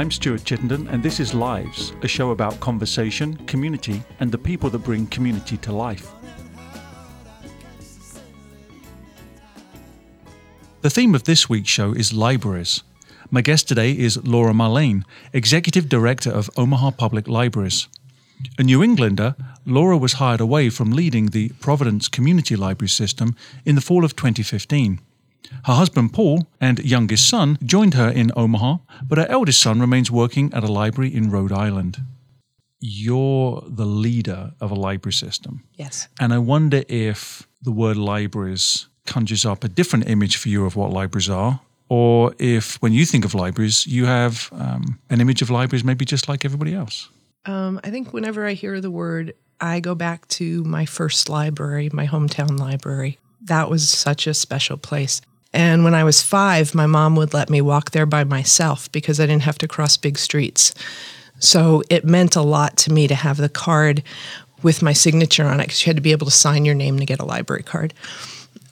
I'm Stuart Chittenden, and this is Lives, a show about conversation, community, and the people that bring community to life. The theme of this week's show is libraries. My guest today is Laura Marlane, Executive Director of Omaha Public Libraries. A New Englander, Laura was hired away from leading the Providence Community Library System in the fall of 2015. Her husband Paul and youngest son joined her in Omaha, but her eldest son remains working at a library in Rhode Island. You're the leader of a library system. Yes. And I wonder if the word libraries conjures up a different image for you of what libraries are, or if when you think of libraries, you have um, an image of libraries maybe just like everybody else. Um, I think whenever I hear the word, I go back to my first library, my hometown library. That was such a special place. And when I was five, my mom would let me walk there by myself because I didn't have to cross big streets. So it meant a lot to me to have the card with my signature on it because you had to be able to sign your name to get a library card.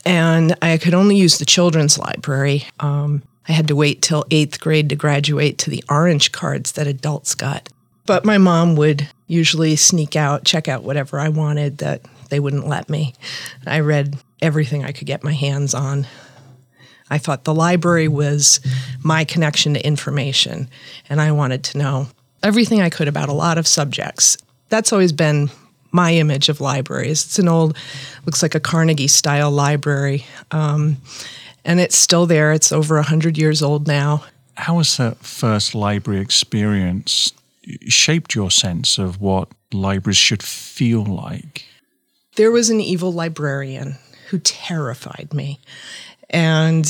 And I could only use the children's library. Um, I had to wait till eighth grade to graduate to the orange cards that adults got. But my mom would usually sneak out, check out whatever I wanted that they wouldn't let me. I read everything I could get my hands on. I thought the library was my connection to information, and I wanted to know everything I could about a lot of subjects. That's always been my image of libraries. It's an old, looks like a Carnegie style library, um, and it's still there. It's over 100 years old now. How has that first library experience shaped your sense of what libraries should feel like? There was an evil librarian who terrified me. And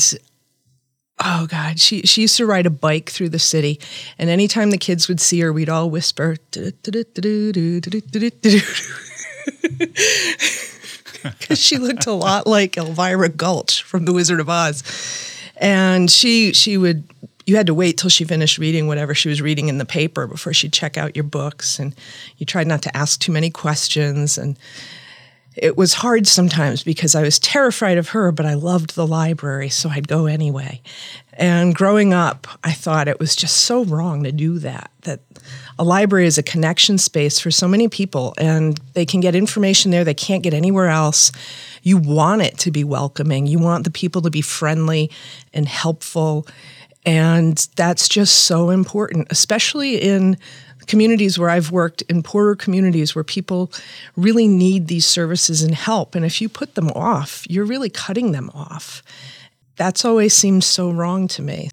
oh god she she used to ride a bike through the city. And anytime the kids would see her we'd all whisper because she looked a lot like elvira gulch from the wizard of oz. And she she would you had to wait till she finished reading whatever she was reading in the paper before she'd check out your books. And you tried not to ask too many questions. And it was hard sometimes because I was terrified of her, but I loved the library, so I'd go anyway. And growing up, I thought it was just so wrong to do that. That a library is a connection space for so many people, and they can get information there they can't get anywhere else. You want it to be welcoming, you want the people to be friendly and helpful. And that's just so important, especially in communities where I've worked in poorer communities where people really need these services and help. And if you put them off, you're really cutting them off. That's always seems so wrong to me.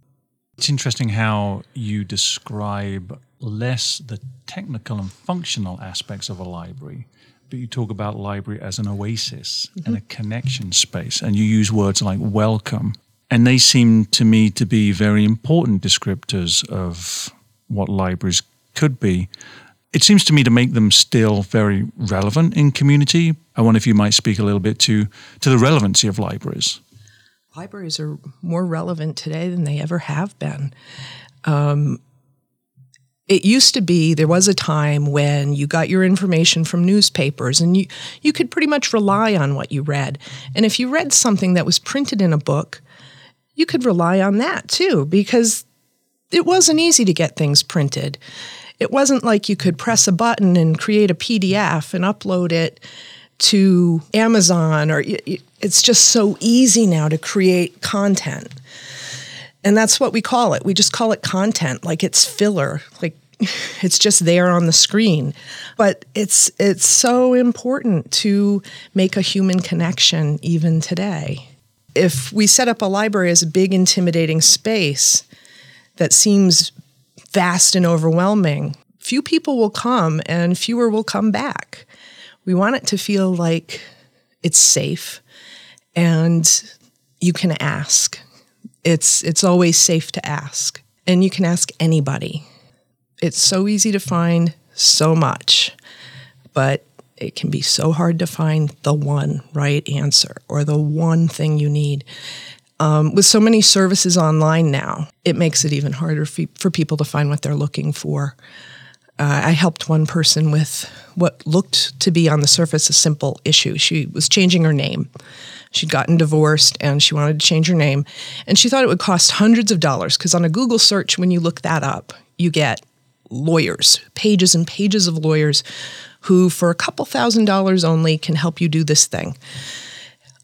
It's interesting how you describe less the technical and functional aspects of a library, but you talk about library as an oasis mm-hmm. and a connection space, and you use words like welcome. And they seem to me to be very important descriptors of what libraries could be. It seems to me to make them still very relevant in community. I wonder if you might speak a little bit to, to the relevancy of libraries. Libraries are more relevant today than they ever have been. Um, it used to be there was a time when you got your information from newspapers and you, you could pretty much rely on what you read. And if you read something that was printed in a book, you could rely on that too, because it wasn't easy to get things printed it wasn't like you could press a button and create a PDF and upload it to Amazon or it's just so easy now to create content. And that's what we call it. We just call it content like it's filler, like it's just there on the screen. But it's it's so important to make a human connection even today. If we set up a library as a big intimidating space that seems vast and overwhelming, few people will come and fewer will come back. We want it to feel like it's safe and you can ask. It's it's always safe to ask. And you can ask anybody. It's so easy to find so much, but it can be so hard to find the one right answer or the one thing you need. Um, with so many services online now, it makes it even harder for, for people to find what they're looking for. Uh, I helped one person with what looked to be on the surface a simple issue. She was changing her name. She'd gotten divorced and she wanted to change her name. And she thought it would cost hundreds of dollars because on a Google search, when you look that up, you get lawyers, pages and pages of lawyers who, for a couple thousand dollars only, can help you do this thing.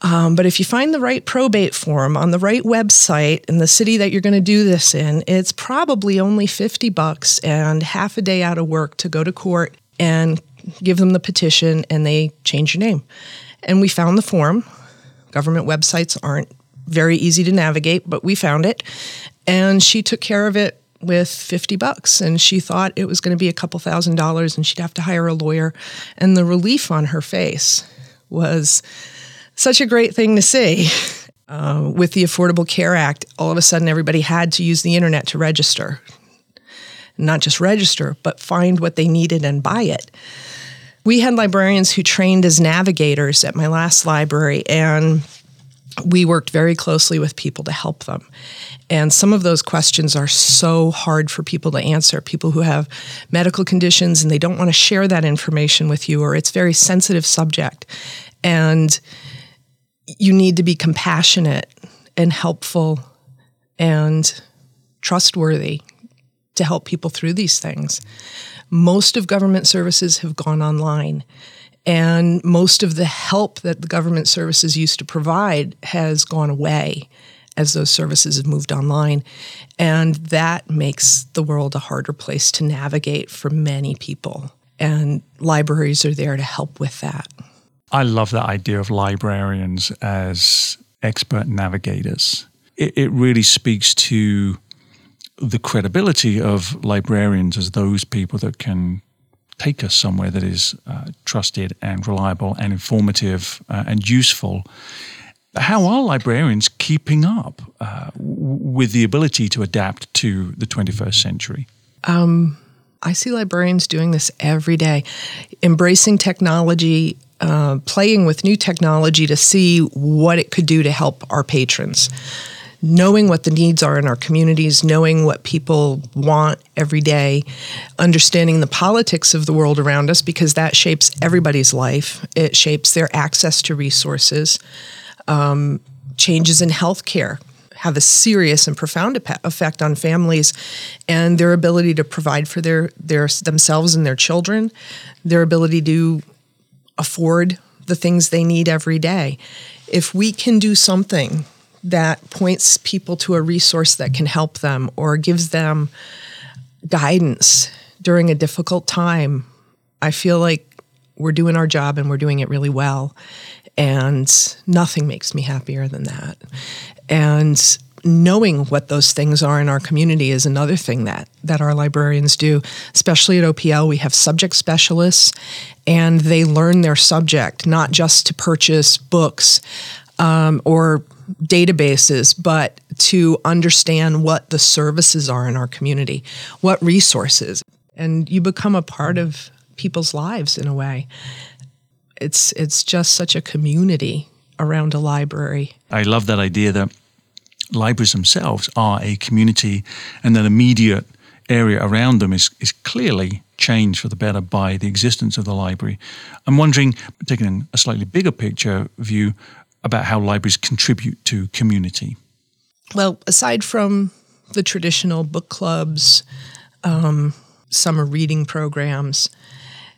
Um, but if you find the right probate form on the right website in the city that you're going to do this in, it's probably only 50 bucks and half a day out of work to go to court and give them the petition and they change your name. And we found the form. Government websites aren't very easy to navigate, but we found it. And she took care of it with 50 bucks and she thought it was going to be a couple thousand dollars and she'd have to hire a lawyer. And the relief on her face was such a great thing to see. Uh, with the Affordable Care Act, all of a sudden everybody had to use the internet to register. Not just register, but find what they needed and buy it. We had librarians who trained as navigators at my last library, and we worked very closely with people to help them. And some of those questions are so hard for people to answer. People who have medical conditions and they don't want to share that information with you, or it's very sensitive subject. And you need to be compassionate and helpful and trustworthy to help people through these things. Most of government services have gone online, and most of the help that the government services used to provide has gone away as those services have moved online. And that makes the world a harder place to navigate for many people. And libraries are there to help with that. I love that idea of librarians as expert navigators. It, it really speaks to the credibility of librarians as those people that can take us somewhere that is uh, trusted and reliable and informative uh, and useful. How are librarians keeping up uh, w- with the ability to adapt to the 21st century? Um, I see librarians doing this every day, embracing technology uh, playing with new technology to see what it could do to help our patrons. Knowing what the needs are in our communities, knowing what people want every day, understanding the politics of the world around us because that shapes everybody's life. It shapes their access to resources. Um, changes in healthcare have a serious and profound effect on families and their ability to provide for their, their themselves and their children, their ability to afford the things they need every day. If we can do something that points people to a resource that can help them or gives them guidance during a difficult time, I feel like we're doing our job and we're doing it really well. And nothing makes me happier than that. And knowing what those things are in our community is another thing that that our librarians do. Especially at OPL we have subject specialists and they learn their subject not just to purchase books um, or databases but to understand what the services are in our community what resources. And you become a part of people's lives in a way. It's it's just such a community around a library. I love that idea that libraries themselves are a community and that immediate area around them is, is clearly changed for the better by the existence of the library. I'm wondering, taking a slightly bigger picture view, about how libraries contribute to community. Well, aside from the traditional book clubs, um, summer reading programs,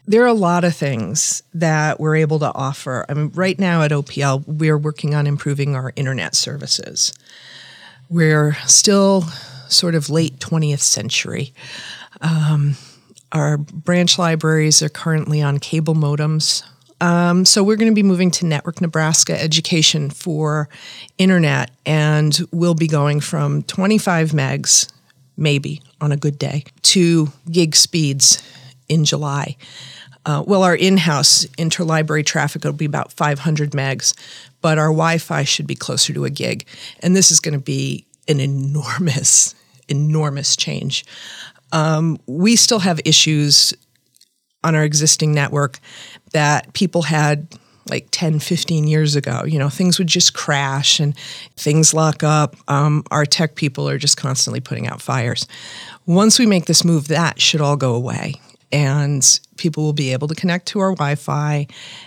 there are a lot of things that we're able to offer. I mean, right now at OPL, we're working on improving our internet services. We're still sort of late 20th century. Um, our branch libraries are currently on cable modems. Um, so we're going to be moving to Network Nebraska Education for internet, and we'll be going from 25 megs, maybe on a good day, to gig speeds in July. Uh, well, our in house interlibrary traffic will be about 500 megs, but our Wi Fi should be closer to a gig. And this is going to be an enormous, enormous change. Um, we still have issues on our existing network that people had like 10, 15 years ago. You know, things would just crash and things lock up. Um, our tech people are just constantly putting out fires. Once we make this move, that should all go away and people will be able to connect to our Wi Fi.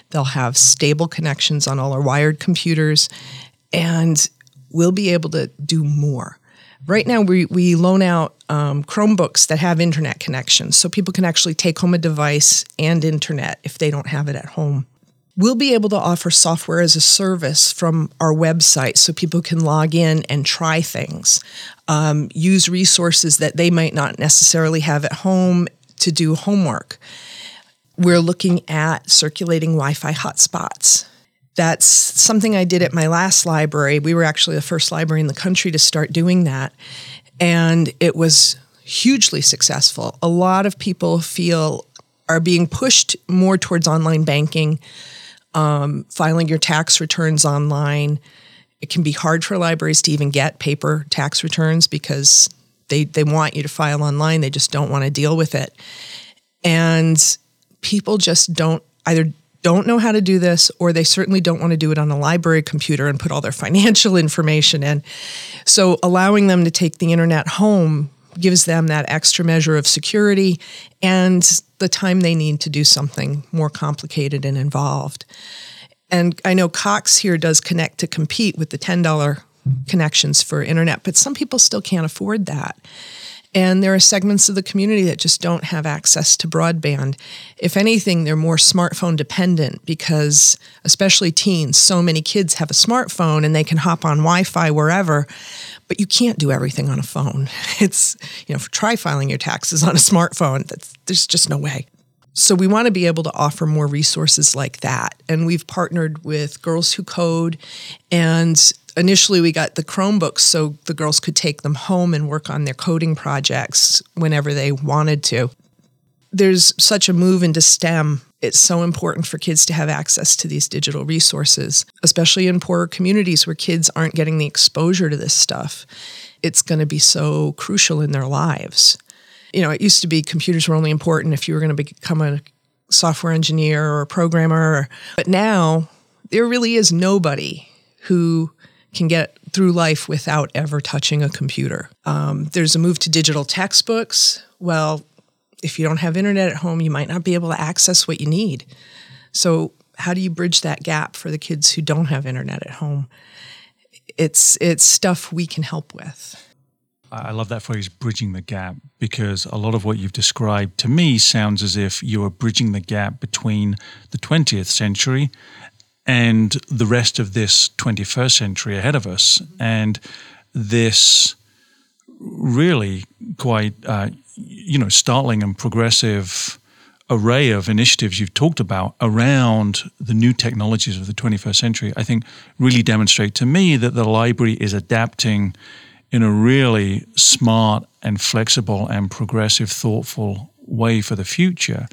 They'll have stable connections on all our wired computers, and we'll be able to do more. Right now, we, we loan out um, Chromebooks that have internet connections, so people can actually take home a device and internet if they don't have it at home. We'll be able to offer software as a service from our website so people can log in and try things, um, use resources that they might not necessarily have at home to do homework. We're looking at circulating Wi Fi hotspots. That's something I did at my last library. We were actually the first library in the country to start doing that. And it was hugely successful. A lot of people feel are being pushed more towards online banking, um, filing your tax returns online. It can be hard for libraries to even get paper tax returns because they, they want you to file online. They just don't want to deal with it. And people just don't either don't know how to do this or they certainly don't want to do it on a library computer and put all their financial information in. So allowing them to take the internet home gives them that extra measure of security and the time they need to do something more complicated and involved. And I know Cox here does connect to compete with the $10 connections for internet, but some people still can't afford that. And there are segments of the community that just don't have access to broadband. If anything, they're more smartphone dependent because, especially teens, so many kids have a smartphone and they can hop on Wi Fi wherever, but you can't do everything on a phone. It's, you know, try filing your taxes on a smartphone. That's, there's just no way. So we want to be able to offer more resources like that. And we've partnered with Girls Who Code and initially we got the Chromebooks so the girls could take them home and work on their coding projects whenever they wanted to. There's such a move into STEM. It's so important for kids to have access to these digital resources, especially in poorer communities where kids aren't getting the exposure to this stuff. It's going to be so crucial in their lives. You know, it used to be computers were only important if you were going to become a software engineer or a programmer, but now there really is nobody who can get through life without ever touching a computer. Um, there's a move to digital textbooks. Well, if you don't have internet at home, you might not be able to access what you need. So, how do you bridge that gap for the kids who don't have internet at home? It's it's stuff we can help with. I love that phrase, bridging the gap, because a lot of what you've described to me sounds as if you are bridging the gap between the 20th century and the rest of this 21st century ahead of us. And this really quite, uh, you know, startling and progressive array of initiatives you've talked about around the new technologies of the 21st century, I think really demonstrate to me that the library is adapting in a really smart and flexible and progressive, thoughtful way for the future.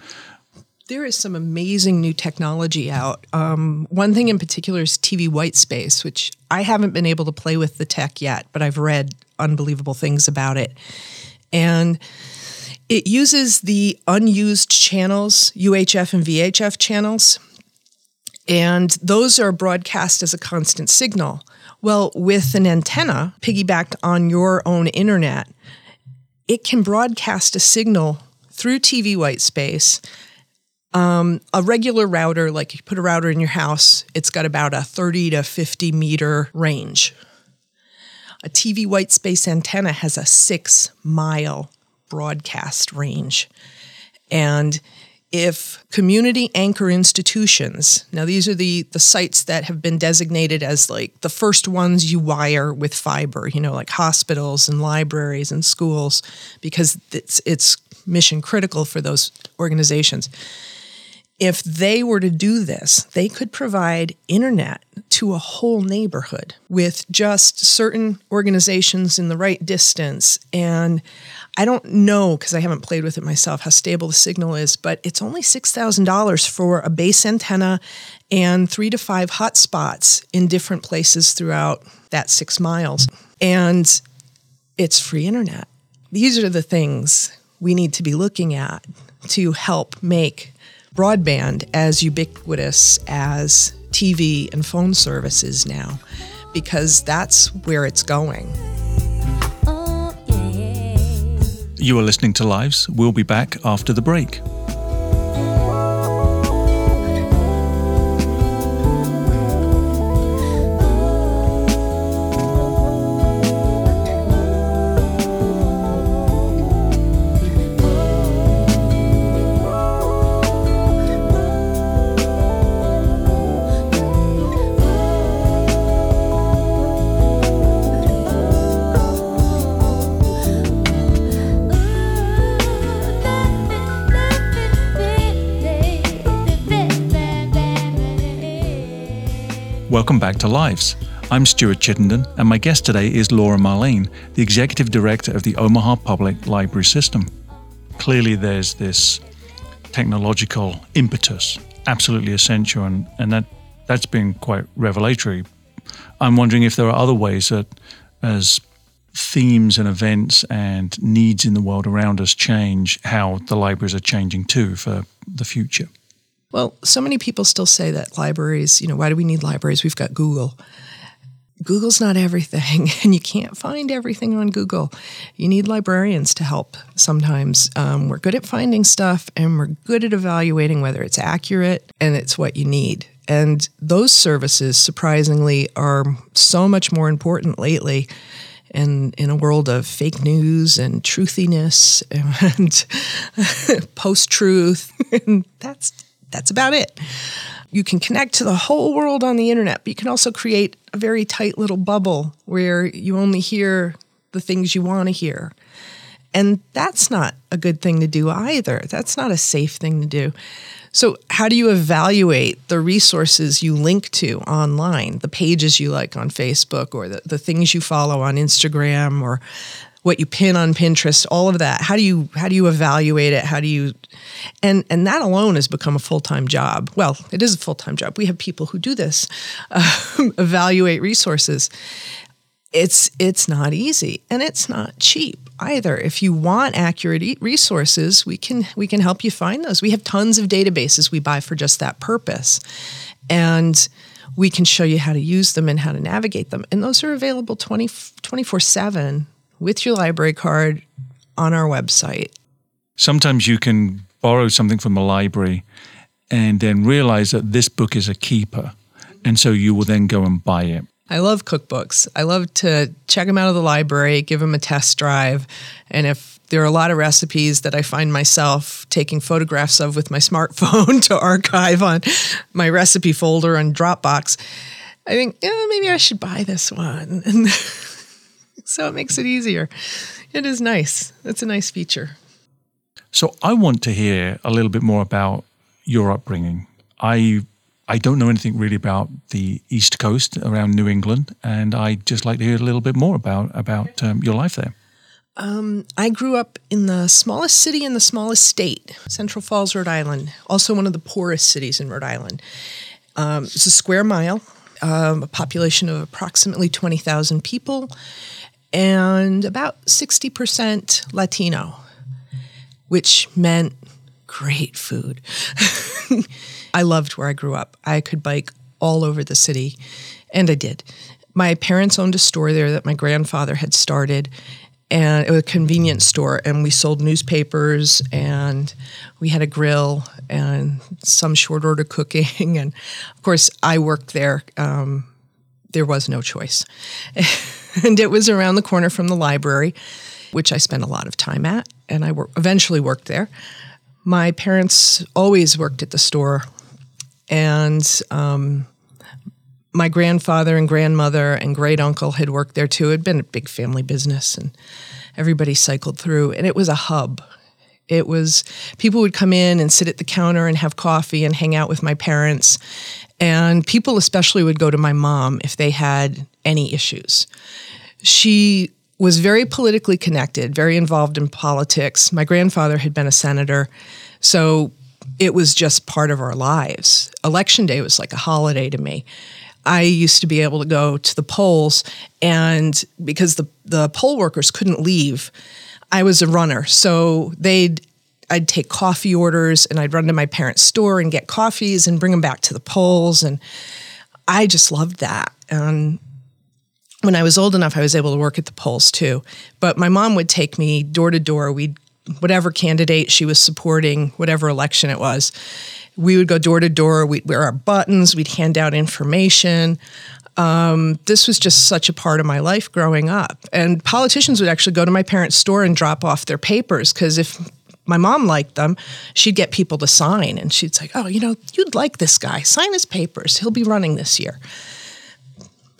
There is some amazing new technology out. Um, one thing in particular is TV white space, which I haven't been able to play with the tech yet, but I've read unbelievable things about it. And it uses the unused channels, UHF and VHF channels, and those are broadcast as a constant signal. Well, with an antenna piggybacked on your own internet, it can broadcast a signal through TV white space um, a regular router, like you put a router in your house, it's got about a 30 to 50 meter range. A TV white space antenna has a six mile broadcast range. And if community anchor institutions, now these are the, the sites that have been designated as like the first ones you wire with fiber, you know, like hospitals and libraries and schools, because it's, it's mission critical for those organizations if they were to do this, they could provide internet to a whole neighborhood with just certain organizations in the right distance. And I don't know, because I haven't played with it myself, how stable the signal is, but it's only $6,000 for a base antenna and three to five hotspots in different places throughout that six miles. And it's free internet. These are the things we need to be looking at to help make broadband as ubiquitous as TV and phone services now, because that's where it's going. Oh, you are listening to Lives. We'll be back after the break. Welcome back to Lives. I'm Stuart Chittenden, and my guest today is Laura Marlane, the Executive Director of the Omaha Public Library System. Clearly, there's this technological impetus, absolutely essential, and, and that, that's been quite revelatory. I'm wondering if there are other ways that, as themes and events and needs in the world around us change, how the libraries are changing too for the future. Well, so many people still say that libraries, you know, why do we need libraries? We've got Google. Google's not everything, and you can't find everything on Google. You need librarians to help sometimes. Um, we're good at finding stuff, and we're good at evaluating whether it's accurate and it's what you need. And those services, surprisingly, are so much more important lately in, in a world of fake news and truthiness and post truth. that's that's about it. You can connect to the whole world on the internet, but you can also create a very tight little bubble where you only hear the things you want to hear. And that's not a good thing to do either. That's not a safe thing to do. So, how do you evaluate the resources you link to online, the pages you like on Facebook, or the, the things you follow on Instagram, or what you pin on Pinterest, all of that. How do you how do you evaluate it? How do you and and that alone has become a full time job. Well, it is a full time job. We have people who do this, uh, evaluate resources. It's it's not easy and it's not cheap either. If you want accurate resources, we can we can help you find those. We have tons of databases we buy for just that purpose, and we can show you how to use them and how to navigate them. And those are available 24 7 with your library card on our website. Sometimes you can borrow something from the library and then realize that this book is a keeper. And so you will then go and buy it. I love cookbooks. I love to check them out of the library, give them a test drive. And if there are a lot of recipes that I find myself taking photographs of with my smartphone to archive on my recipe folder on Dropbox, I think, yeah, maybe I should buy this one. So it makes it easier. It is nice. It's a nice feature. So I want to hear a little bit more about your upbringing. I I don't know anything really about the East Coast around New England, and I'd just like to hear a little bit more about about um, your life there. Um, I grew up in the smallest city in the smallest state, Central Falls, Rhode Island. Also, one of the poorest cities in Rhode Island. Um, it's a square mile, um, a population of approximately twenty thousand people and about 60% Latino, which meant great food. I loved where I grew up. I could bike all over the city, and I did. My parents owned a store there that my grandfather had started, and it was a convenience store. And we sold newspapers, and we had a grill and some short order cooking. And of course, I worked there. Um, there was no choice. and it was around the corner from the library, which I spent a lot of time at, and I wor- eventually worked there. My parents always worked at the store, and um, my grandfather and grandmother and great uncle had worked there too. It had been a big family business, and everybody cycled through, and it was a hub. It was people would come in and sit at the counter and have coffee and hang out with my parents. And people, especially, would go to my mom if they had any issues. She was very politically connected, very involved in politics. My grandfather had been a senator. So it was just part of our lives. Election day was like a holiday to me. I used to be able to go to the polls, and because the, the poll workers couldn't leave, I was a runner. So they'd I'd take coffee orders and I'd run to my parents' store and get coffees and bring them back to the polls. And I just loved that. And when I was old enough, I was able to work at the polls too. But my mom would take me door to door. We'd whatever candidate she was supporting, whatever election it was, we would go door to door. We'd wear our buttons. We'd hand out information. Um, this was just such a part of my life growing up. And politicians would actually go to my parents' store and drop off their papers because if my mom liked them, she'd get people to sign. And she'd say, Oh, you know, you'd like this guy. Sign his papers. He'll be running this year.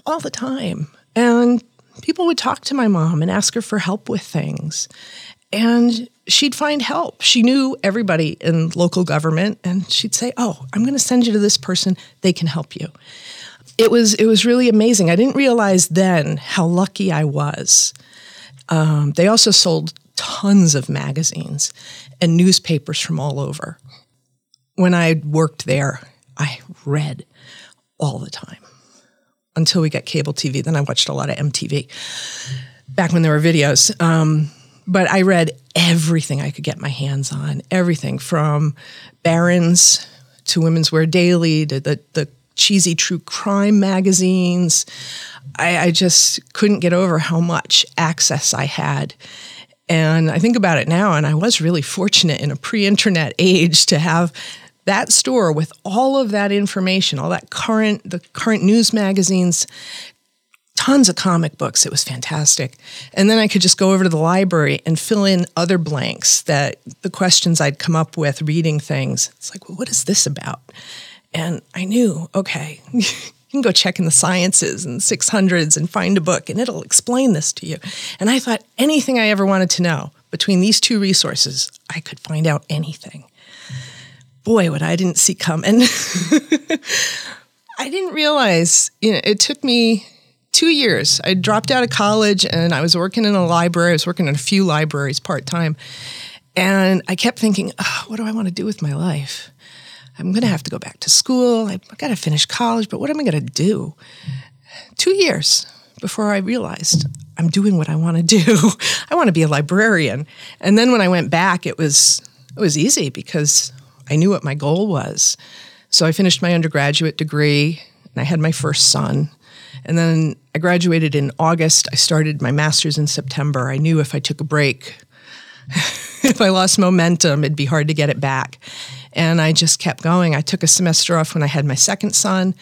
All the time. And people would talk to my mom and ask her for help with things. And she'd find help. She knew everybody in local government, and she'd say, "Oh, I'm going to send you to this person. They can help you." It was it was really amazing. I didn't realize then how lucky I was. Um, they also sold tons of magazines and newspapers from all over. When I worked there, I read all the time until we got cable TV. Then I watched a lot of MTV back when there were videos. Um, but I read everything I could get my hands on, everything from Barron's to Women's Wear Daily to the, the cheesy true crime magazines. I, I just couldn't get over how much access I had. And I think about it now, and I was really fortunate in a pre internet age to have that store with all of that information, all that current, the current news magazines, tons of comic books. It was fantastic. And then I could just go over to the library and fill in other blanks that the questions I'd come up with reading things. It's like, well, what is this about? And I knew, okay, can go check in the sciences and 600s and find a book and it'll explain this to you. And I thought anything I ever wanted to know between these two resources, I could find out anything. Boy, what I didn't see coming. I didn't realize, you know, it took me two years. I dropped out of college and I was working in a library. I was working in a few libraries part time. And I kept thinking, oh, what do I want to do with my life? I'm going to have to go back to school. I've got to finish college, but what am I going to do? Two years before I realized I'm doing what I want to do. I want to be a librarian. And then when I went back, it was it was easy because I knew what my goal was. So I finished my undergraduate degree and I had my first son. And then I graduated in August. I started my master's in September. I knew if I took a break, if I lost momentum, it'd be hard to get it back. And I just kept going. I took a semester off when I had my second son,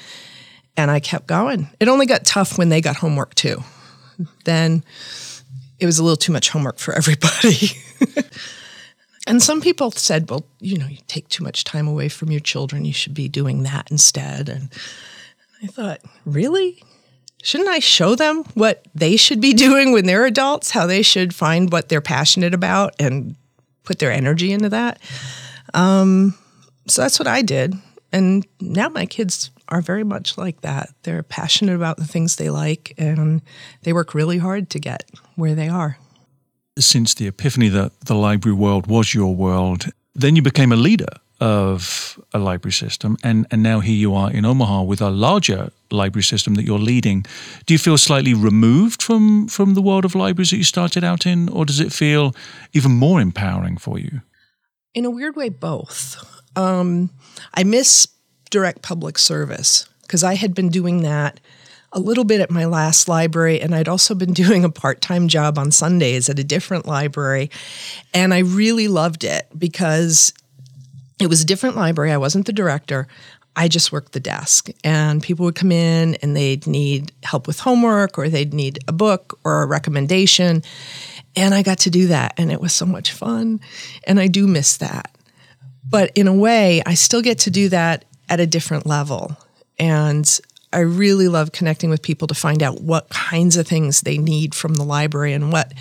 and I kept going. It only got tough when they got homework too. Then it was a little too much homework for everybody. and some people said, well, you know, you take too much time away from your children. You should be doing that instead. And I thought, really? shouldn't I show them what they should be doing when they're adults, how they should find what they're passionate about and put their energy into that? Um, so that's what I did. And now my kids are very much like that. They're passionate about the things they like and they work really hard to get where they are. Since the epiphany that the library world was your world, then you became a leader of a library system, and, and now here you are in Omaha with a larger library system that you're leading. Do you feel slightly removed from from the world of libraries that you started out in, or does it feel even more empowering for you? In a weird way, both. Um, I miss direct public service because I had been doing that a little bit at my last library, and I'd also been doing a part time job on Sundays at a different library. And I really loved it because it was a different library. I wasn't the director. I just worked the desk, and people would come in and they'd need help with homework or they'd need a book or a recommendation. And I got to do that, and it was so much fun. And I do miss that. But in a way, I still get to do that at a different level. And I really love connecting with people to find out what kinds of things they need from the library and what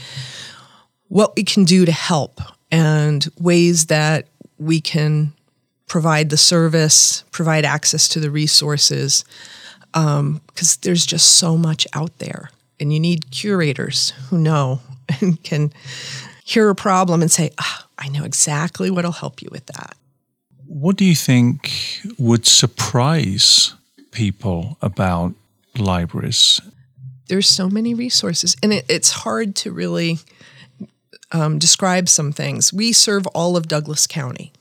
what we can do to help and ways that we can provide the service, provide access to the resources, because um, there's just so much out there. And you need curators who know and can hear a problem and say, oh, I know exactly what'll help you with that. What do you think would surprise people about libraries? There's so many resources, and it, it's hard to really um, describe some things. We serve all of Douglas County.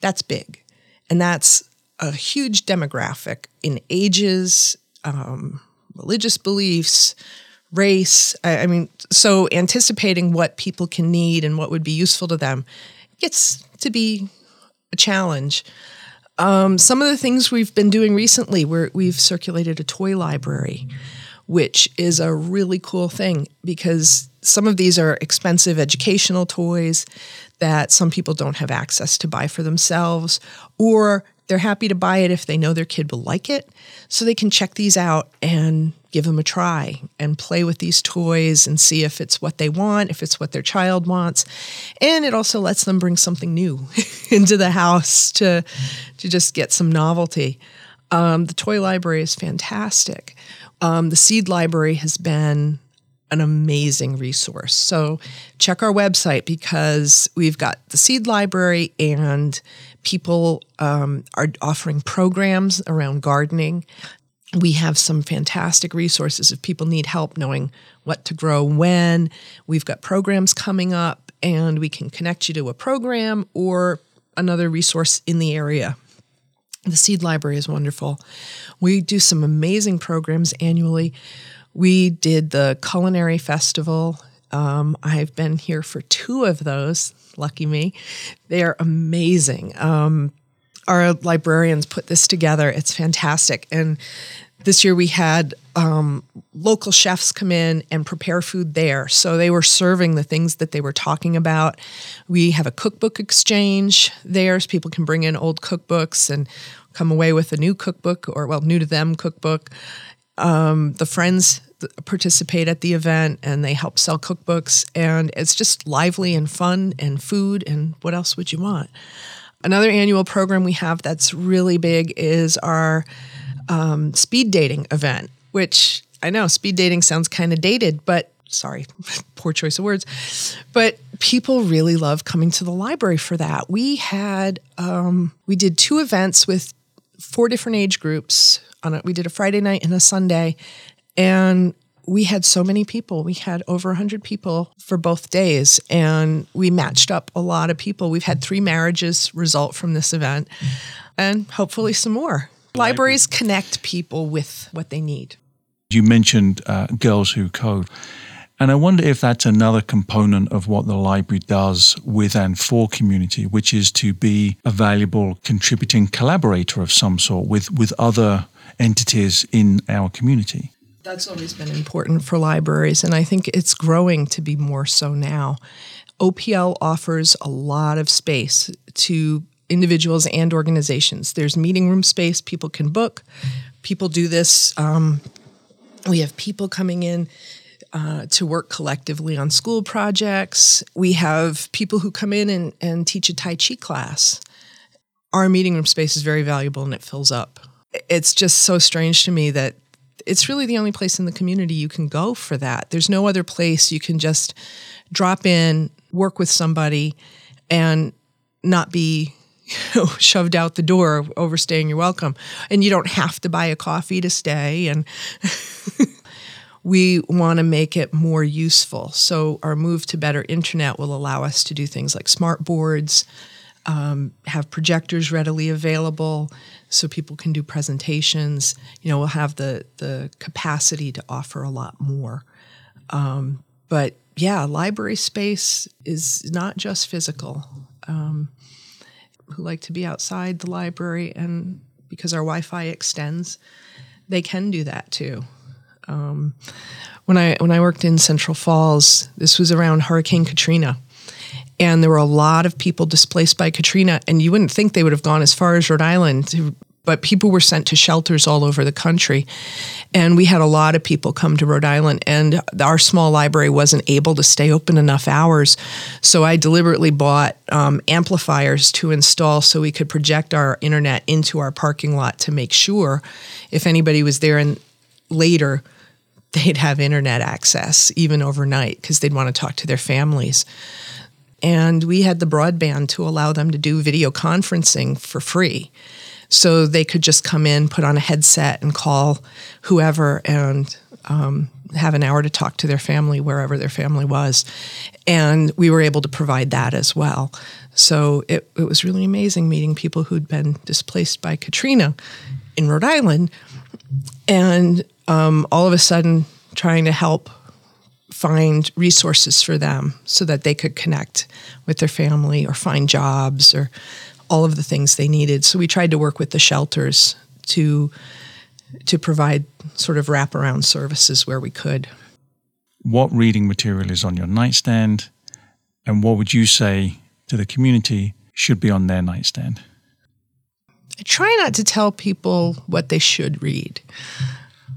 That's big. And that's a huge demographic in ages, um, religious beliefs, race. I, I mean, so anticipating what people can need and what would be useful to them gets to be challenge. Um, some of the things we've been doing recently, we've circulated a toy library, which is a really cool thing because some of these are expensive educational toys that some people don't have access to buy for themselves, or they're happy to buy it if they know their kid will like it. So they can check these out and give them a try and play with these toys and see if it's what they want, if it's what their child wants. And it also lets them bring something new into the house to, to just get some novelty. Um, the toy library is fantastic. Um, the seed library has been an amazing resource. So check our website because we've got the seed library and people um, are offering programs around gardening. We have some fantastic resources if people need help knowing what to grow when. We've got programs coming up, and we can connect you to a program or another resource in the area. The Seed Library is wonderful. We do some amazing programs annually. We did the Culinary Festival. Um, I've been here for two of those. Lucky me. They're amazing. Um, our librarians put this together. It's fantastic. And this year we had um, local chefs come in and prepare food there. So they were serving the things that they were talking about. We have a cookbook exchange there, so people can bring in old cookbooks and come away with a new cookbook or, well, new to them cookbook. Um, the friends participate at the event and they help sell cookbooks, and it's just lively and fun and food. And what else would you want? Another annual program we have that's really big is our um, speed dating event, which I know speed dating sounds kind of dated, but sorry, poor choice of words. But people really love coming to the library for that. We had, um, we did two events with four different age groups. On a, we did a Friday night and a Sunday, and we had so many people. We had over 100 people for both days, and we matched up a lot of people. We've had three marriages result from this event, and hopefully some more. Libraries connect people with what they need. You mentioned uh, Girls Who Code. And I wonder if that's another component of what the library does with and for community, which is to be a valuable contributing collaborator of some sort with, with other entities in our community. That's always been important for libraries, and I think it's growing to be more so now. OPL offers a lot of space to individuals and organizations. There's meeting room space people can book. People do this. Um, we have people coming in uh, to work collectively on school projects. We have people who come in and, and teach a Tai Chi class. Our meeting room space is very valuable and it fills up. It's just so strange to me that it's really the only place in the community you can go for that. There's no other place you can just drop in, work with somebody, and not be you know, shoved out the door overstaying your welcome. And you don't have to buy a coffee to stay. And we want to make it more useful. So our move to better internet will allow us to do things like smart boards, um, have projectors readily available so people can do presentations. You know, we'll have the the capacity to offer a lot more. Um, but yeah, library space is not just physical. Um, who like to be outside the library, and because our Wi-Fi extends, they can do that too. Um, when I when I worked in Central Falls, this was around Hurricane Katrina, and there were a lot of people displaced by Katrina, and you wouldn't think they would have gone as far as Rhode Island to but people were sent to shelters all over the country. And we had a lot of people come to Rhode Island, and our small library wasn't able to stay open enough hours. So I deliberately bought um, amplifiers to install so we could project our internet into our parking lot to make sure if anybody was there and later, they'd have internet access even overnight because they'd want to talk to their families. And we had the broadband to allow them to do video conferencing for free. So they could just come in, put on a headset, and call whoever and um, have an hour to talk to their family wherever their family was. And we were able to provide that as well. So it, it was really amazing meeting people who'd been displaced by Katrina in Rhode Island and um, all of a sudden trying to help find resources for them so that they could connect with their family or find jobs or all of the things they needed. So we tried to work with the shelters to to provide sort of wraparound services where we could. What reading material is on your nightstand, and what would you say to the community should be on their nightstand? I try not to tell people what they should read.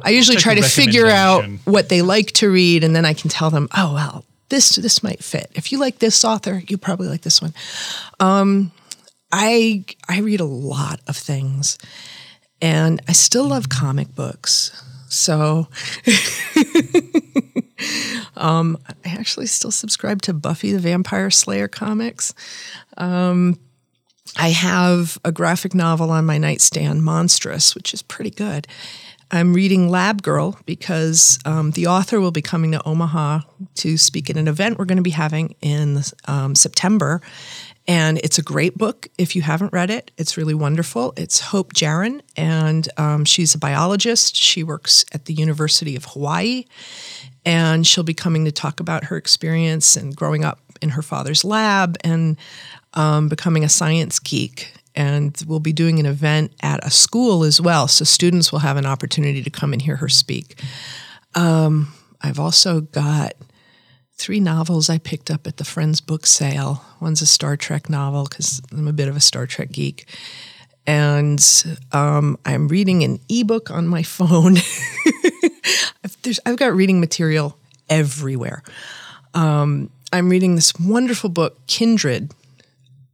I usually try to figure out what they like to read, and then I can tell them, oh well, this this might fit. If you like this author, you probably like this one. Um, I I read a lot of things, and I still love comic books. So, um, I actually still subscribe to Buffy the Vampire Slayer comics. Um, I have a graphic novel on my nightstand, Monstrous, which is pretty good. I'm reading Lab Girl because um, the author will be coming to Omaha to speak at an event we're going to be having in um, September. And it's a great book if you haven't read it. It's really wonderful. It's Hope Jahren, and um, she's a biologist. She works at the University of Hawaii, and she'll be coming to talk about her experience and growing up in her father's lab and um, becoming a science geek. And we'll be doing an event at a school as well, so students will have an opportunity to come and hear her speak. Um, I've also got three novels I picked up at the Friends book sale. One's a Star Trek novel because I'm a bit of a Star Trek geek. And um, I'm reading an ebook on my phone. I've, got reading material everywhere. Um, I'm reading this wonderful book, Kindred.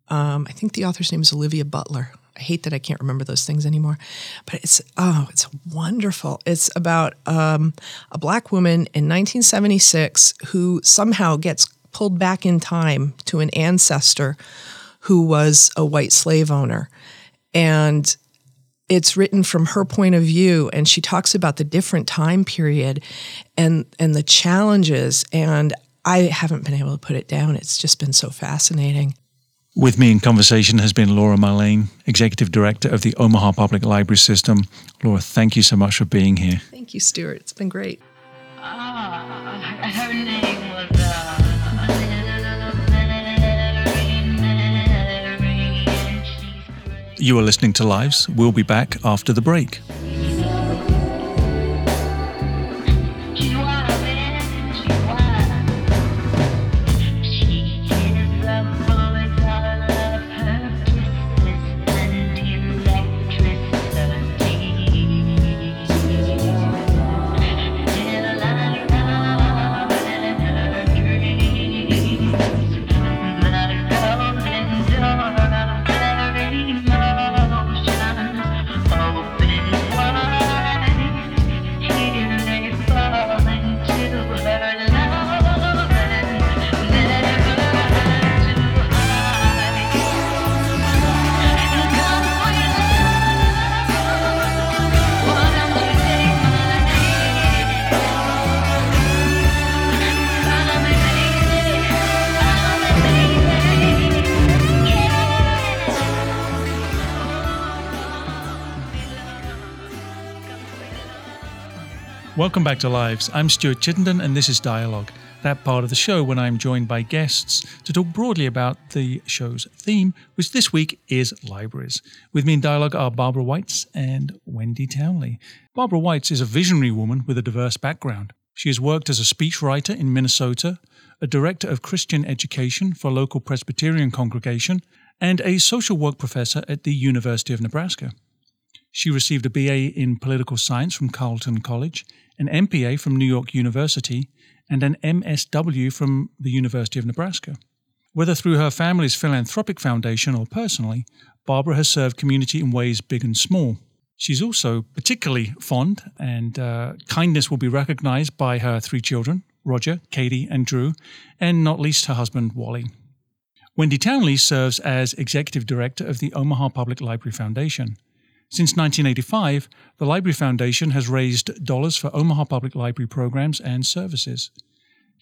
Um, I think the author's name is Olivia Butler. I hate that I can't remember those things anymore, but it's oh, it's wonderful. It's about um, a black woman in 1976 who somehow gets pulled back in time to an ancestor who was a white slave owner, and it's written from her point of view and she talks about the different time period and and the challenges and I haven't been able to put it down. It's just been so fascinating. With me in conversation has been Laura Marlane, Executive Director of the Omaha Public Library System. Laura, thank you so much for being here. Thank you, Stuart. It's been great. Ah, her name was uh, Mary, Mary, and she's You are listening to Lives. We'll be back after the break. Welcome back to Lives. I'm Stuart Chittenden, and this is Dialogue, that part of the show when I'm joined by guests to talk broadly about the show's theme, which this week is libraries. With me in dialogue are Barbara Weitz and Wendy Townley. Barbara Weitz is a visionary woman with a diverse background. She has worked as a speechwriter in Minnesota, a director of Christian education for a local Presbyterian congregation, and a social work professor at the University of Nebraska. She received a BA in political science from Carleton College, an MPA from New York University, and an MSW from the University of Nebraska. Whether through her family's philanthropic foundation or personally, Barbara has served community in ways big and small. She's also particularly fond, and uh, kindness will be recognized by her three children Roger, Katie, and Drew, and not least her husband, Wally. Wendy Townley serves as Executive Director of the Omaha Public Library Foundation. Since 1985, the Library Foundation has raised dollars for Omaha Public Library programs and services.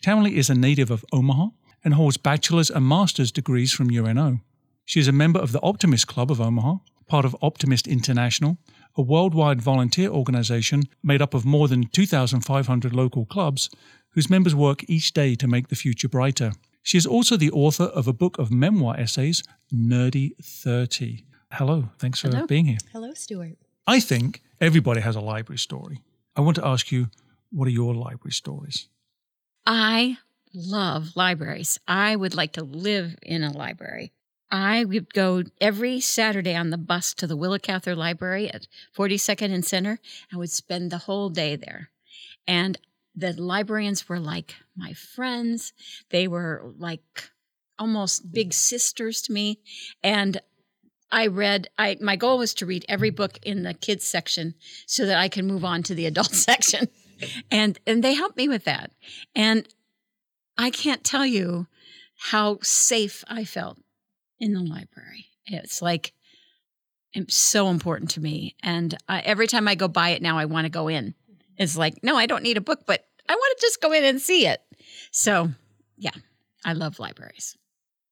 Townley is a native of Omaha and holds bachelor's and master's degrees from UNO. She is a member of the Optimist Club of Omaha, part of Optimist International, a worldwide volunteer organization made up of more than 2,500 local clubs whose members work each day to make the future brighter. She is also the author of a book of memoir essays, Nerdy 30. Hello, thanks for Hello. being here. Hello, Stuart. I think everybody has a library story. I want to ask you, what are your library stories? I love libraries. I would like to live in a library. I would go every Saturday on the bus to the Willa Cather Library at 42nd and Center. I would spend the whole day there. And the librarians were like my friends. They were like almost big sisters to me. And I read I my goal was to read every book in the kids section so that I can move on to the adult section. And and they helped me with that. And I can't tell you how safe I felt in the library. It's like it's so important to me. And every time I go by it now, I want to go in. It's like, no, I don't need a book, but I want to just go in and see it. So, yeah, I love libraries.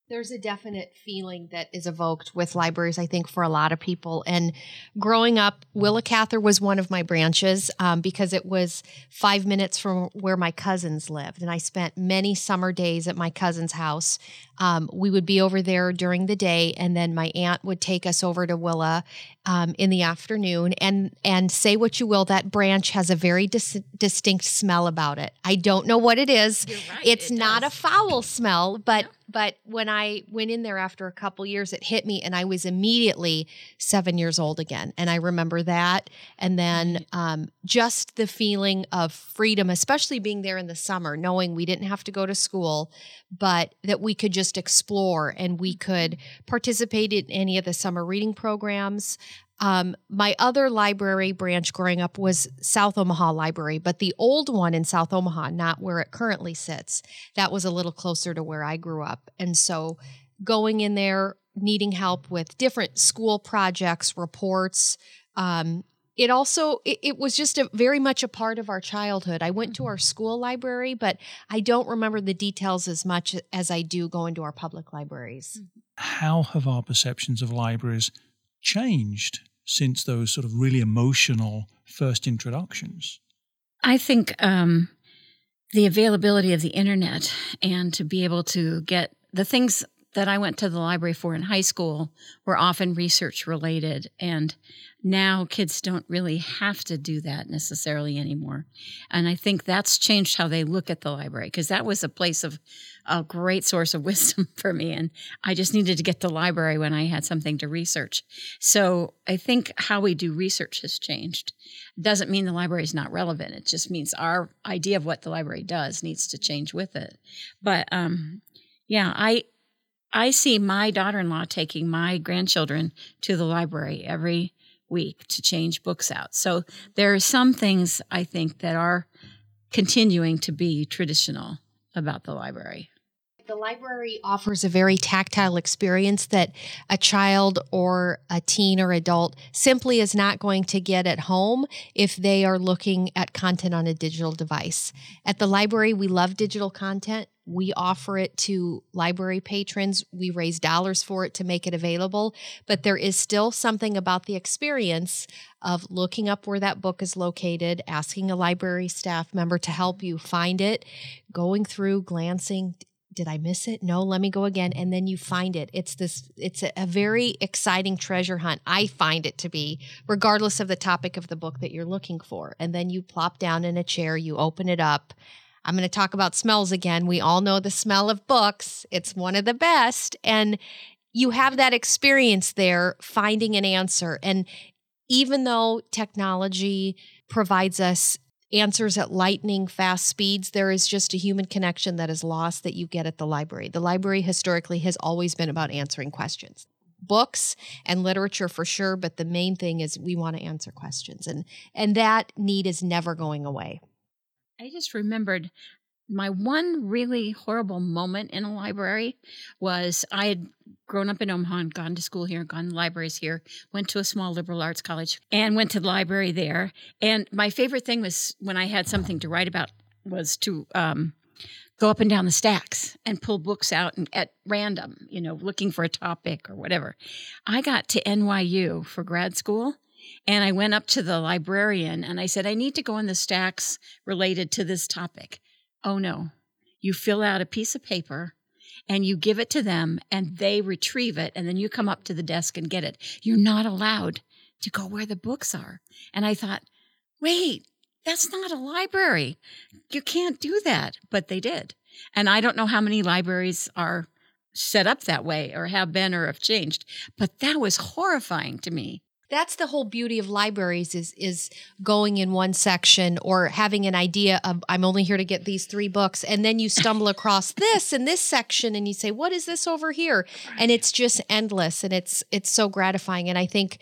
There's a definite feeling that is evoked with libraries, I think, for a lot of people. And growing up, Willa Cather was one of my branches um, because it was five minutes from where my cousins lived. And I spent many summer days at my cousin's house. Um, we would be over there during the day, and then my aunt would take us over to Willa um, in the afternoon. And and say what you will, that branch has a very dis- distinct smell about it. I don't know what it is. right, it's it not does. a foul smell, but but when I went in there after a couple years, it hit me, and I was immediately seven years old again. And I remember that, and then um, just the feeling of freedom, especially being there in the summer, knowing we didn't have to go to school, but that we could just explore and we could participate in any of the summer reading programs. Um, my other library branch growing up was South Omaha Library, but the old one in South Omaha, not where it currently sits, that was a little closer to where I grew up. And so going in there, needing help with different school projects, reports, um, it also it, it was just a very much a part of our childhood i went to our school library but i don't remember the details as much as i do going to our public libraries How have our perceptions of libraries changed since those sort of really emotional first introductions? I think um, the availability of the internet and to be able to get the things that I went to the library for in high school were often research related. And now kids don't really have to do that necessarily anymore. And I think that's changed how they look at the library because that was a place of a great source of wisdom for me. And I just needed to get to the library when I had something to research. So I think how we do research has changed doesn't mean the library is not relevant. It just means our idea of what the library does needs to change with it. But um, yeah, I I see my daughter-in-law taking my grandchildren to the library every week to change books out. So there are some things I think that are continuing to be traditional about the library. The library offers a very tactile experience that a child or a teen or adult simply is not going to get at home if they are looking at content on a digital device. At the library, we love digital content. We offer it to library patrons. We raise dollars for it to make it available. But there is still something about the experience of looking up where that book is located, asking a library staff member to help you find it, going through, glancing, did I miss it? No, let me go again. And then you mm-hmm. find it. It's this, it's a, a very exciting treasure hunt. I find it to be, regardless of the topic of the book that you're looking for. And then you plop down in a chair, you open it up. I'm going to talk about smells again. We all know the smell of books, it's one of the best. And you have that experience there finding an answer. And even though technology provides us answers at lightning fast speeds, there is just a human connection that is lost that you get at the library. The library historically has always been about answering questions. Books and literature for sure, but the main thing is we want to answer questions. And and that need is never going away. I just remembered my one really horrible moment in a library was I had grown up in Omaha and gone to school here, gone to libraries here, went to a small liberal arts college and went to the library there. And my favorite thing was when I had something to write about was to um, go up and down the stacks and pull books out and at random, you know, looking for a topic or whatever. I got to NYU for grad school and I went up to the librarian and I said, I need to go in the stacks related to this topic. Oh no. You fill out a piece of paper and you give it to them and they retrieve it and then you come up to the desk and get it. You're not allowed to go where the books are. And I thought, wait, that's not a library. You can't do that. But they did. And I don't know how many libraries are set up that way or have been or have changed, but that was horrifying to me. That's the whole beauty of libraries is is going in one section or having an idea of I'm only here to get these three books and then you stumble across this in this section and you say what is this over here? And it's just endless and it's it's so gratifying. And I think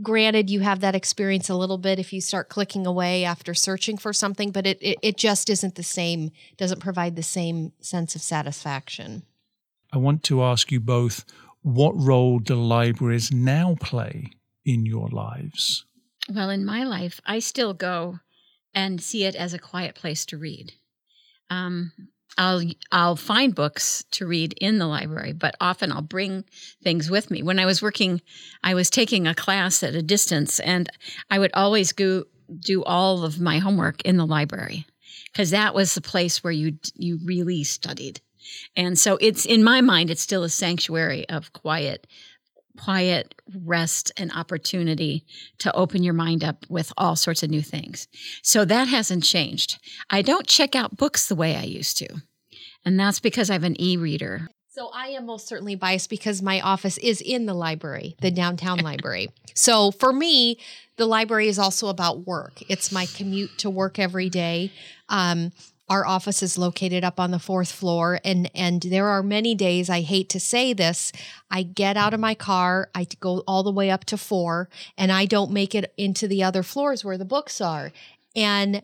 granted you have that experience a little bit if you start clicking away after searching for something but it it, it just isn't the same doesn't provide the same sense of satisfaction. I want to ask you both what role do libraries now play in your lives? Well, in my life, I still go and see it as a quiet place to read. Um, I'll I'll find books to read in the library, but often I'll bring things with me. When I was working, I was taking a class at a distance, and I would always go do all of my homework in the library because that was the place where you you really studied. And so it's in my mind, it's still a sanctuary of quiet quiet rest and opportunity to open your mind up with all sorts of new things. So that hasn't changed. I don't check out books the way I used to. And that's because I have an e reader. So I am most certainly biased because my office is in the library, the downtown library. So for me, the library is also about work. It's my commute to work every day. Um, our office is located up on the fourth floor and and there are many days i hate to say this i get out of my car i go all the way up to four and i don't make it into the other floors where the books are and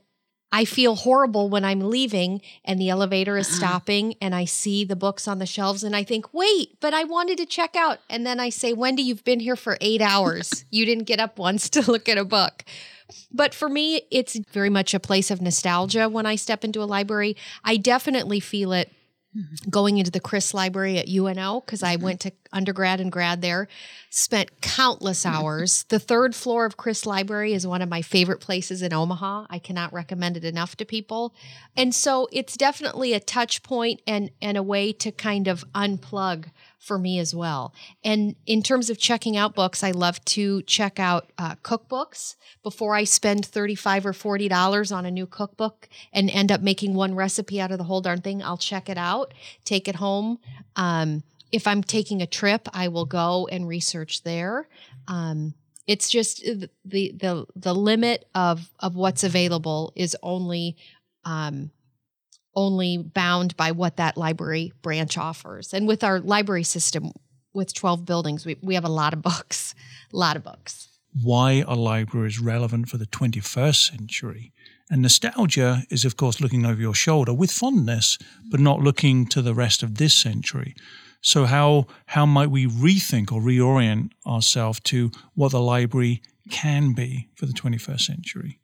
I feel horrible when I'm leaving and the elevator is uh-huh. stopping and I see the books on the shelves and I think, wait, but I wanted to check out. And then I say, Wendy, you've been here for eight hours. you didn't get up once to look at a book. But for me, it's very much a place of nostalgia when I step into a library. I definitely feel it mm-hmm. going into the Criss Library at UNO because I mm-hmm. went to undergrad and grad there, spent countless mm-hmm. hours. The third floor of Criss Library is one of my favorite places in Omaha. I cannot recommend it enough to people. And so it's definitely a touch point and and a way to kind of unplug for me as well. And in terms of checking out books, I love to check out uh, cookbooks before I spend thirty-five or forty dollars on a new cookbook and end up making one recipe out of the whole darn thing. I'll check it out, take it home. Um, if I'm taking a trip, I will go and research there. Um, it's just uh, the the the limit of of what's available is only um, only bound by what that library branch offers. And with our library system, with 12 buildings, we, we have a lot of books, a lot of books. Why are libraries relevant for the 21st century? And nostalgia is, of course, looking over your shoulder with fondness, but not looking to the rest of this century. So, how, how might we rethink or reorient ourselves to what the library can be for the 21st century?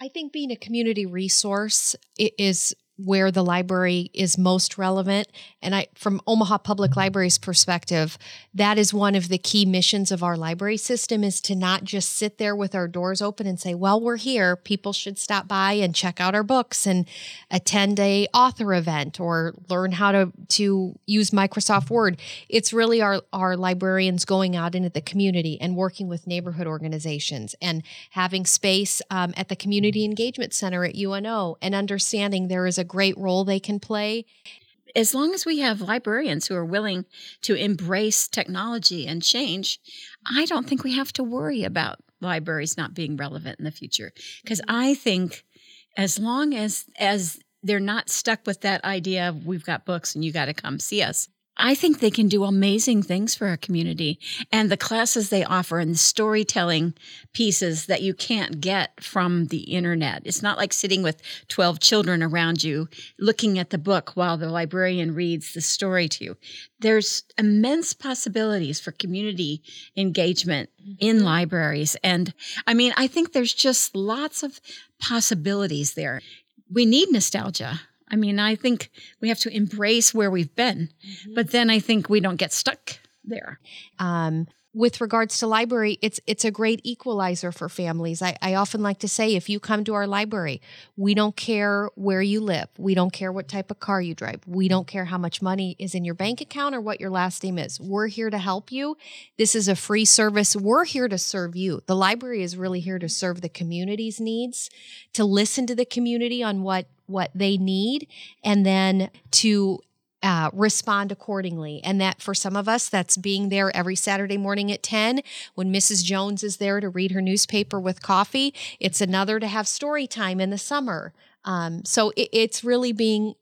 I think being a community resource is where the library is most relevant. And I from Omaha Public Library's perspective that is one of the key missions of our library system is to not just sit there with our doors open and say well we're here. People should stop by and check out our books and attend a author event or learn how to to use Microsoft Word. It's really our our librarians going out into the community and working with neighborhood organizations and having space um, at the community engagement center at UNO and understanding there is a great role they can play As long as we have librarians who are willing to embrace technology and change, I don't think we have to worry about libraries not being relevant in the future. Because mm-hmm. I think as long as as they're not stuck with that idea of we've got books and you got to come see us. I think they can do amazing things for our community and the classes they offer and the storytelling pieces that you can't get from the internet. It's not like sitting with 12 children around you looking at the book while the librarian reads the story to you. There's immense possibilities for community engagement mm-hmm. in libraries. And I mean, I think there's just lots of possibilities there. We need nostalgia. I mean, I think we have to embrace where we've been, but then I think we don't get stuck there. um, with regards to library, it's it's a great equalizer for families. I, I often like to say if you come to our library, we don't care where you live. We don't care what type of car you drive. We don't care how much money is in your bank account or what your last name is. We're here to help you. This is a free service. We're here to serve you. The library is really here to serve the community's needs, to listen to the community on what what they need, and then to uh, respond accordingly. And that for some of us, that's being there every Saturday morning at 10 when Mrs. Jones is there to read her newspaper with coffee. It's another to have story time in the summer. Um, so it, it's really being,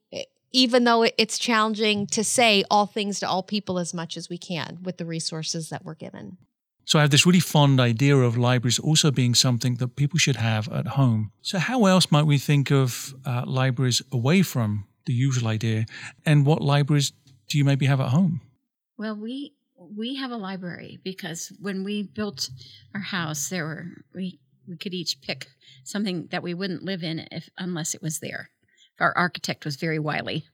even though it- it's challenging to say all things to all people as much as we can with the resources that we're given. So I have this really fond idea of libraries also being something that people should have at home. So how else might we think of uh, libraries away from the usual idea, and what libraries do you maybe have at home? Well, we we have a library because when we built our house, there were we we could each pick something that we wouldn't live in if unless it was there. Our architect was very wily,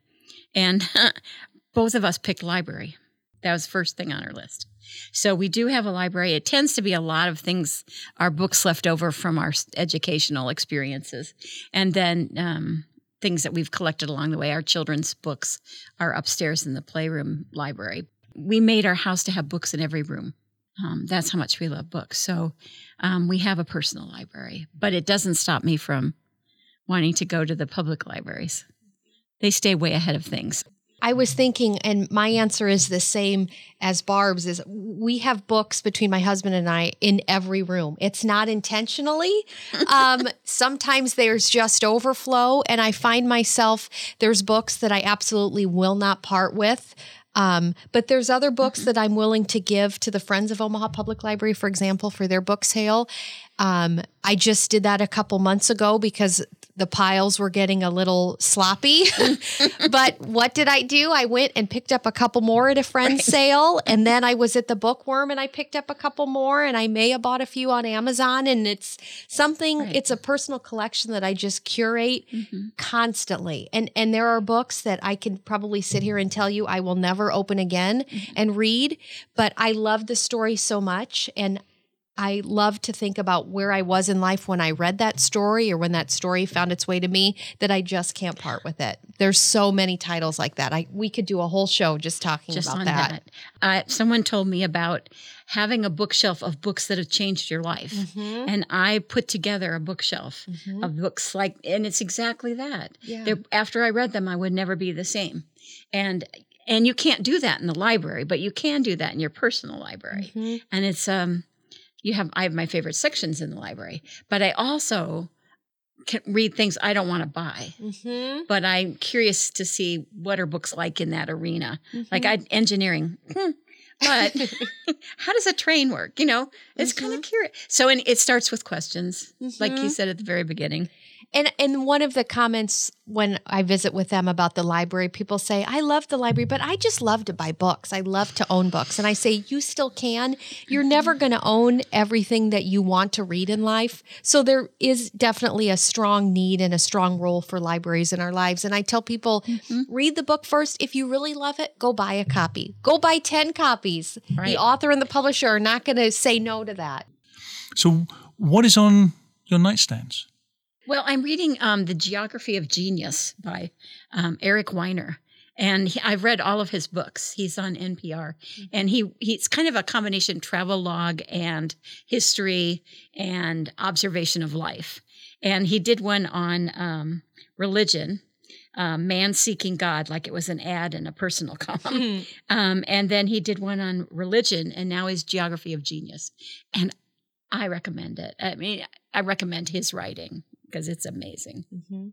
and both of us picked library. That was first thing on our list. So we do have a library. It tends to be a lot of things, our books left over from our educational experiences, and then um, things that we've collected along the way. Our children's books are upstairs in the playroom library. We made our house to have books in every room. Um, that's how much we love books. So um, we have a personal library, but it doesn't stop me from wanting to go to the public libraries. They stay way ahead of things. I was thinking, and my answer is the same as Barb's is we have books between my husband and I in every room. It's not intentionally. Um, sometimes there's just overflow, and I find myself there's books that I absolutely will not part with. Um, but there's other books that I'm willing to give to the Friends of Omaha Public Library, for example, for their book sale. Um, I just did that a couple months ago because the piles were getting a little sloppy. but what did I do? I went and picked up a couple more at a friend's sale. And then I was at the bookworm and I picked up a couple more. And I may have bought a few on Amazon. And it's something, Right. it's a personal collection that I just curate Mm-hmm. constantly. And and there are books that I can probably sit here and tell you I will never open again and read, but I love the story so much and I love to think about where I was in life when I read that story or when that story found its way to me that I just can't part with it. There's so many titles like that. I we could do a whole show just talking Just about on that. that. Uh, someone told me about having a bookshelf of books that have changed your life. Mm-hmm. And I put together a bookshelf of books like, and it's exactly that. Yeah. They're, after I read them, I would never be the same. And and you can't do that in the library, but you can do that in your personal library. Mhm. And it's um, you have I have my favorite sections in the library, but I also can read things I don't want to buy. Mhm. But I'm curious to see what are books like in that arena. Like Mm-hmm. I engineering, hmm, but how does a train work? You know, it's kind Mm-hmm. of curious. So, and it starts with questions, like you Mhm. said at the very beginning. And and one of the comments when I visit with them about the library, people say, "I love the library, but I just love to buy books. I love to own books." And I say, "You still can. You're mm-hmm. never going to own everything that you want to read in life. So there is definitely a strong need and a strong role for libraries in our lives. And I tell people, mm-hmm. read the book first. If you really love it, go buy a copy. Go buy 10 copies. Right. The author and the publisher are not going to say no to that. So, what is on your nightstands? Well, I'm reading um, The Geography of Genius by um, Eric Weiner. And he, I've read all of his books. He's on NPR, and he he's kind of a combination travel log and history and observation of life. And he did one on um, religion, uh, man seeking God, like it was an ad in a personal column. um, and then he did one on religion, and now he's Geography of Genius. And I recommend it. I mean, I recommend his writing because it's amazing. Mhm.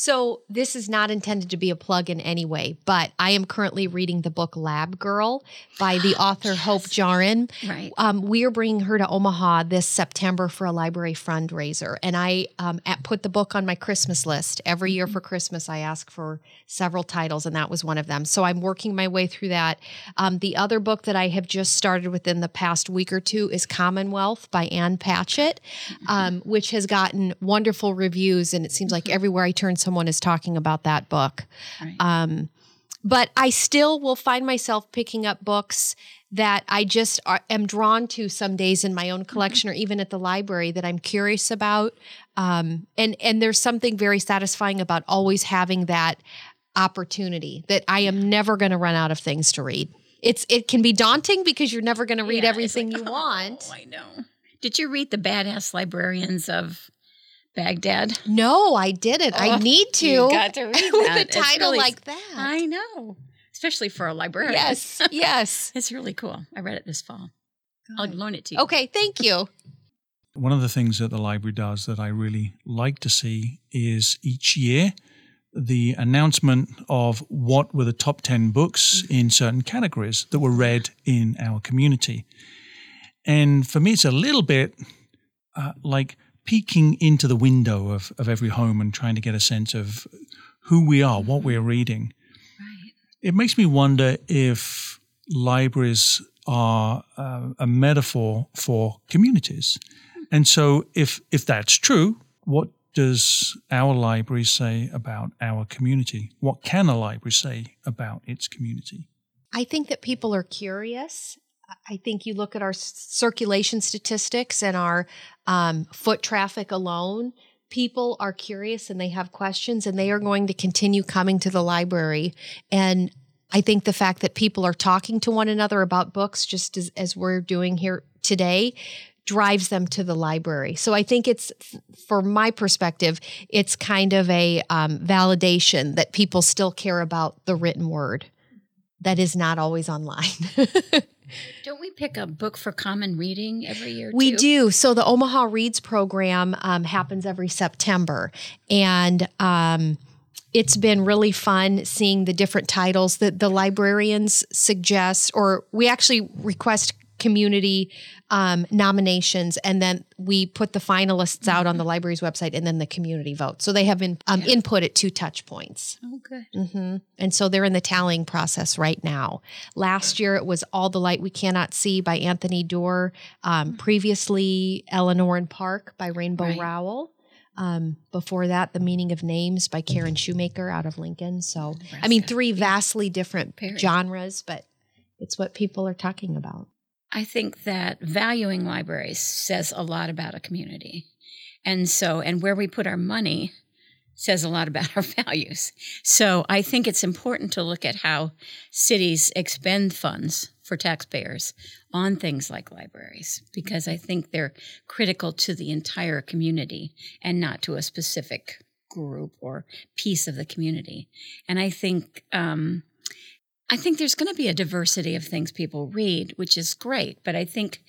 So, this is not intended to be a plug in any way, but I am currently reading the book Lab Girl by the author Hope Jahren. Right. Um, we are bringing her to Omaha this September for a library fundraiser, and I um, at, put the book on my Christmas list. Every year for Christmas, I ask for several titles, and that was one of them. So I'm working my way through that. Um, the other book that I have just started within the past week or two is Commonwealth by Ann Patchett, um, which has gotten wonderful reviews, and it seems like everywhere I turn, someone is talking about that book. Right. Um, but I still will find myself picking up books that I just are, am drawn to some days in my own collection or even at the library that I'm curious about. Um, and and there's something very satisfying about always having that opportunity that I am never going to run out of things to read. It's it can be daunting because you're never going to read Yeah, everything like, you want. Oh, I know. Did you read the Badass Librarians of Baghdad? No, I didn't. I Oh, need to. You got to read that. with a It's title really- like that. I know, especially for a librarian. yes, yes. it's really cool. I read it this fall. I'll loan it to you. Okay, thank you. One of the things that the library does that I really like to see is each year the announcement of what were the top 10 books in certain categories that were read in our community. And for me, it's a little bit uh, like peeking into the window of, of every home and trying to get a sense of who we are, what we're reading. Right. It makes me wonder if libraries are uh, a metaphor for communities. And so, if if that's true, what does our library say about our community? What can a library say about its community? I think that people are curious. I think you look at our circulation statistics and our um, foot traffic alone. People are curious and they have questions, and they are going to continue coming to the library. And I think the fact that people are talking to one another about books, just as, as we're doing here today, drives them to the library. So I think it's, f- from my perspective, it's kind of a um, validation that people still care about the written word that is not always online. Don't we pick a book for common reading every year? we too? do. So the Omaha Reads program um, happens every September, and um, it's been really fun seeing the different titles that the librarians suggest, or we actually request community um, nominations, and then we put the finalists out on the library's website, and then the community vote. So they have been um, input at two touch points. Oh, good. hmm And so they're in the tallying process right now. Last year it was All the Light We Cannot See by Anthony Doerr. Um, previously, Eleanor and Park by Rainbow Right. Rowell. Um, before that, The Meaning of Names by Karen Shoemaker out of Lincoln. So, I mean, three vastly different genres, but it's what people are talking about. I think that valuing libraries says a lot about a community. And so, and where we put our money says a lot about our values. So I think it's important to look at how cities expend funds for taxpayers on things like libraries, because I think they're critical to the entire community and not to a specific group or piece of the community. And I think, um, I think there's going to be a diversity of things people read, which is great. But I think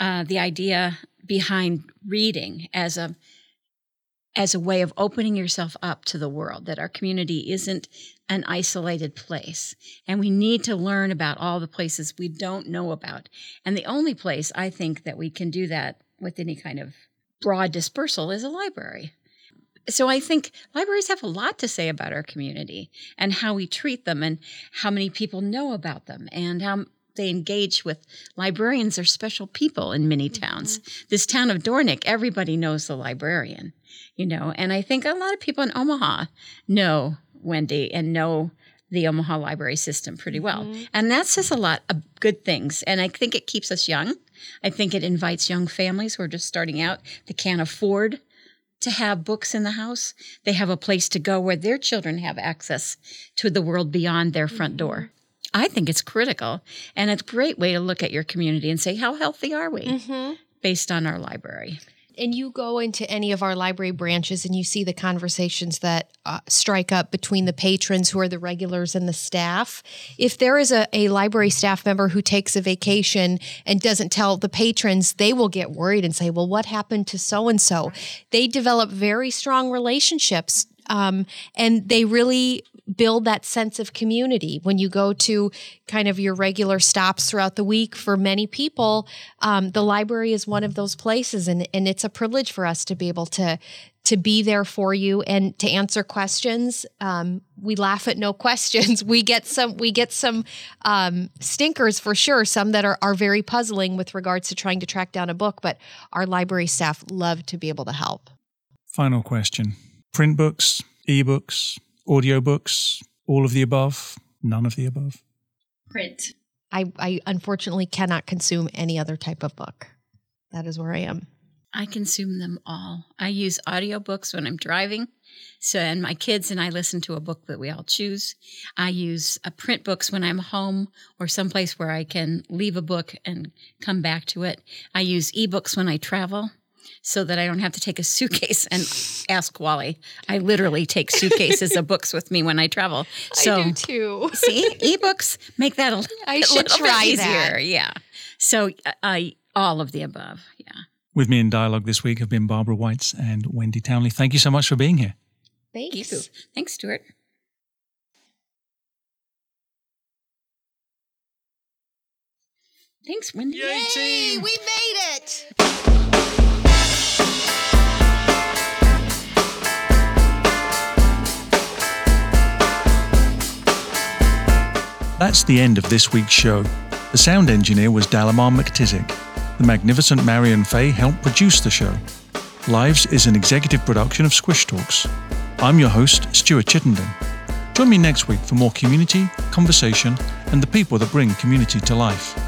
uh, the idea behind reading as a as a way of opening yourself up to the world, that our community isn't an isolated place, and we need to learn about all the places we don't know about. And the only place I think that we can do that with any kind of broad dispersal is a library. So I think libraries have a lot to say about our community and how we treat them and how many people know about them and how they engage with librarians are special people in many towns. Mm-hmm. This town of Dornick, everybody knows the librarian, you know, and I think a lot of people in Omaha know Wendy and know the Omaha library system pretty well. Mm-hmm. And that says a lot of good things. And I think it keeps us young. I think it invites young families who are just starting out that can't afford to have books in the house. They have a place to go where their children have access to the world beyond their front door. Mm-hmm. I think it's critical and it's a great way to look at your community and say, how healthy are we mm-hmm. based on our library? And you go into any of our library branches and you see the conversations that uh, strike up between the patrons who are the regulars and the staff. If there is a, a library staff member who takes a vacation and doesn't tell the patrons, they will get worried and say, Well, what happened to so and so? They develop very strong relationships. Um, and they really build that sense of community. When you go to kind of your regular stops throughout the week for many people um, the library is one of those places and, and it's a privilege for us to be able to to be there for you and to answer questions. Um, we laugh at no questions. We get some we get some um, stinkers for sure some that are, are very puzzling with regards to trying to track down a book but our library staff love to be able to help. Final question. Print books, ebooks, audiobooks, all of the above? None of the above. Print. I, I unfortunately cannot consume any other type of book. That is where I am. I consume them all. I use audiobooks when I'm driving. So, and my kids and I listen to a book that we all choose. I use uh, print books when I'm home or someplace where I can leave a book and come back to it. I use ebooks when I travel so that I don't have to take a suitcase and ask Wally. I literally take suitcases of books with me when I travel. So, I do too. see, ebooks make that a, I a should little try bit that. easier. Yeah. So, uh, I all of the above. Yeah. With me in dialogue this week have been Barbara Weitz and Wendy Townley. Thank you so much for being here. Thank you. Thanks. Thanks, Stuart. Thanks, Wendy. Yay, we made it. That's the end of this week's show. The sound engineer was Dalamar McTizick. The magnificent Marion Fay helped produce the show. Lives is an executive production of Squish Talks. I'm your host, Stuart Chittenden. Join me next week for more community, conversation, and the people that bring community to life.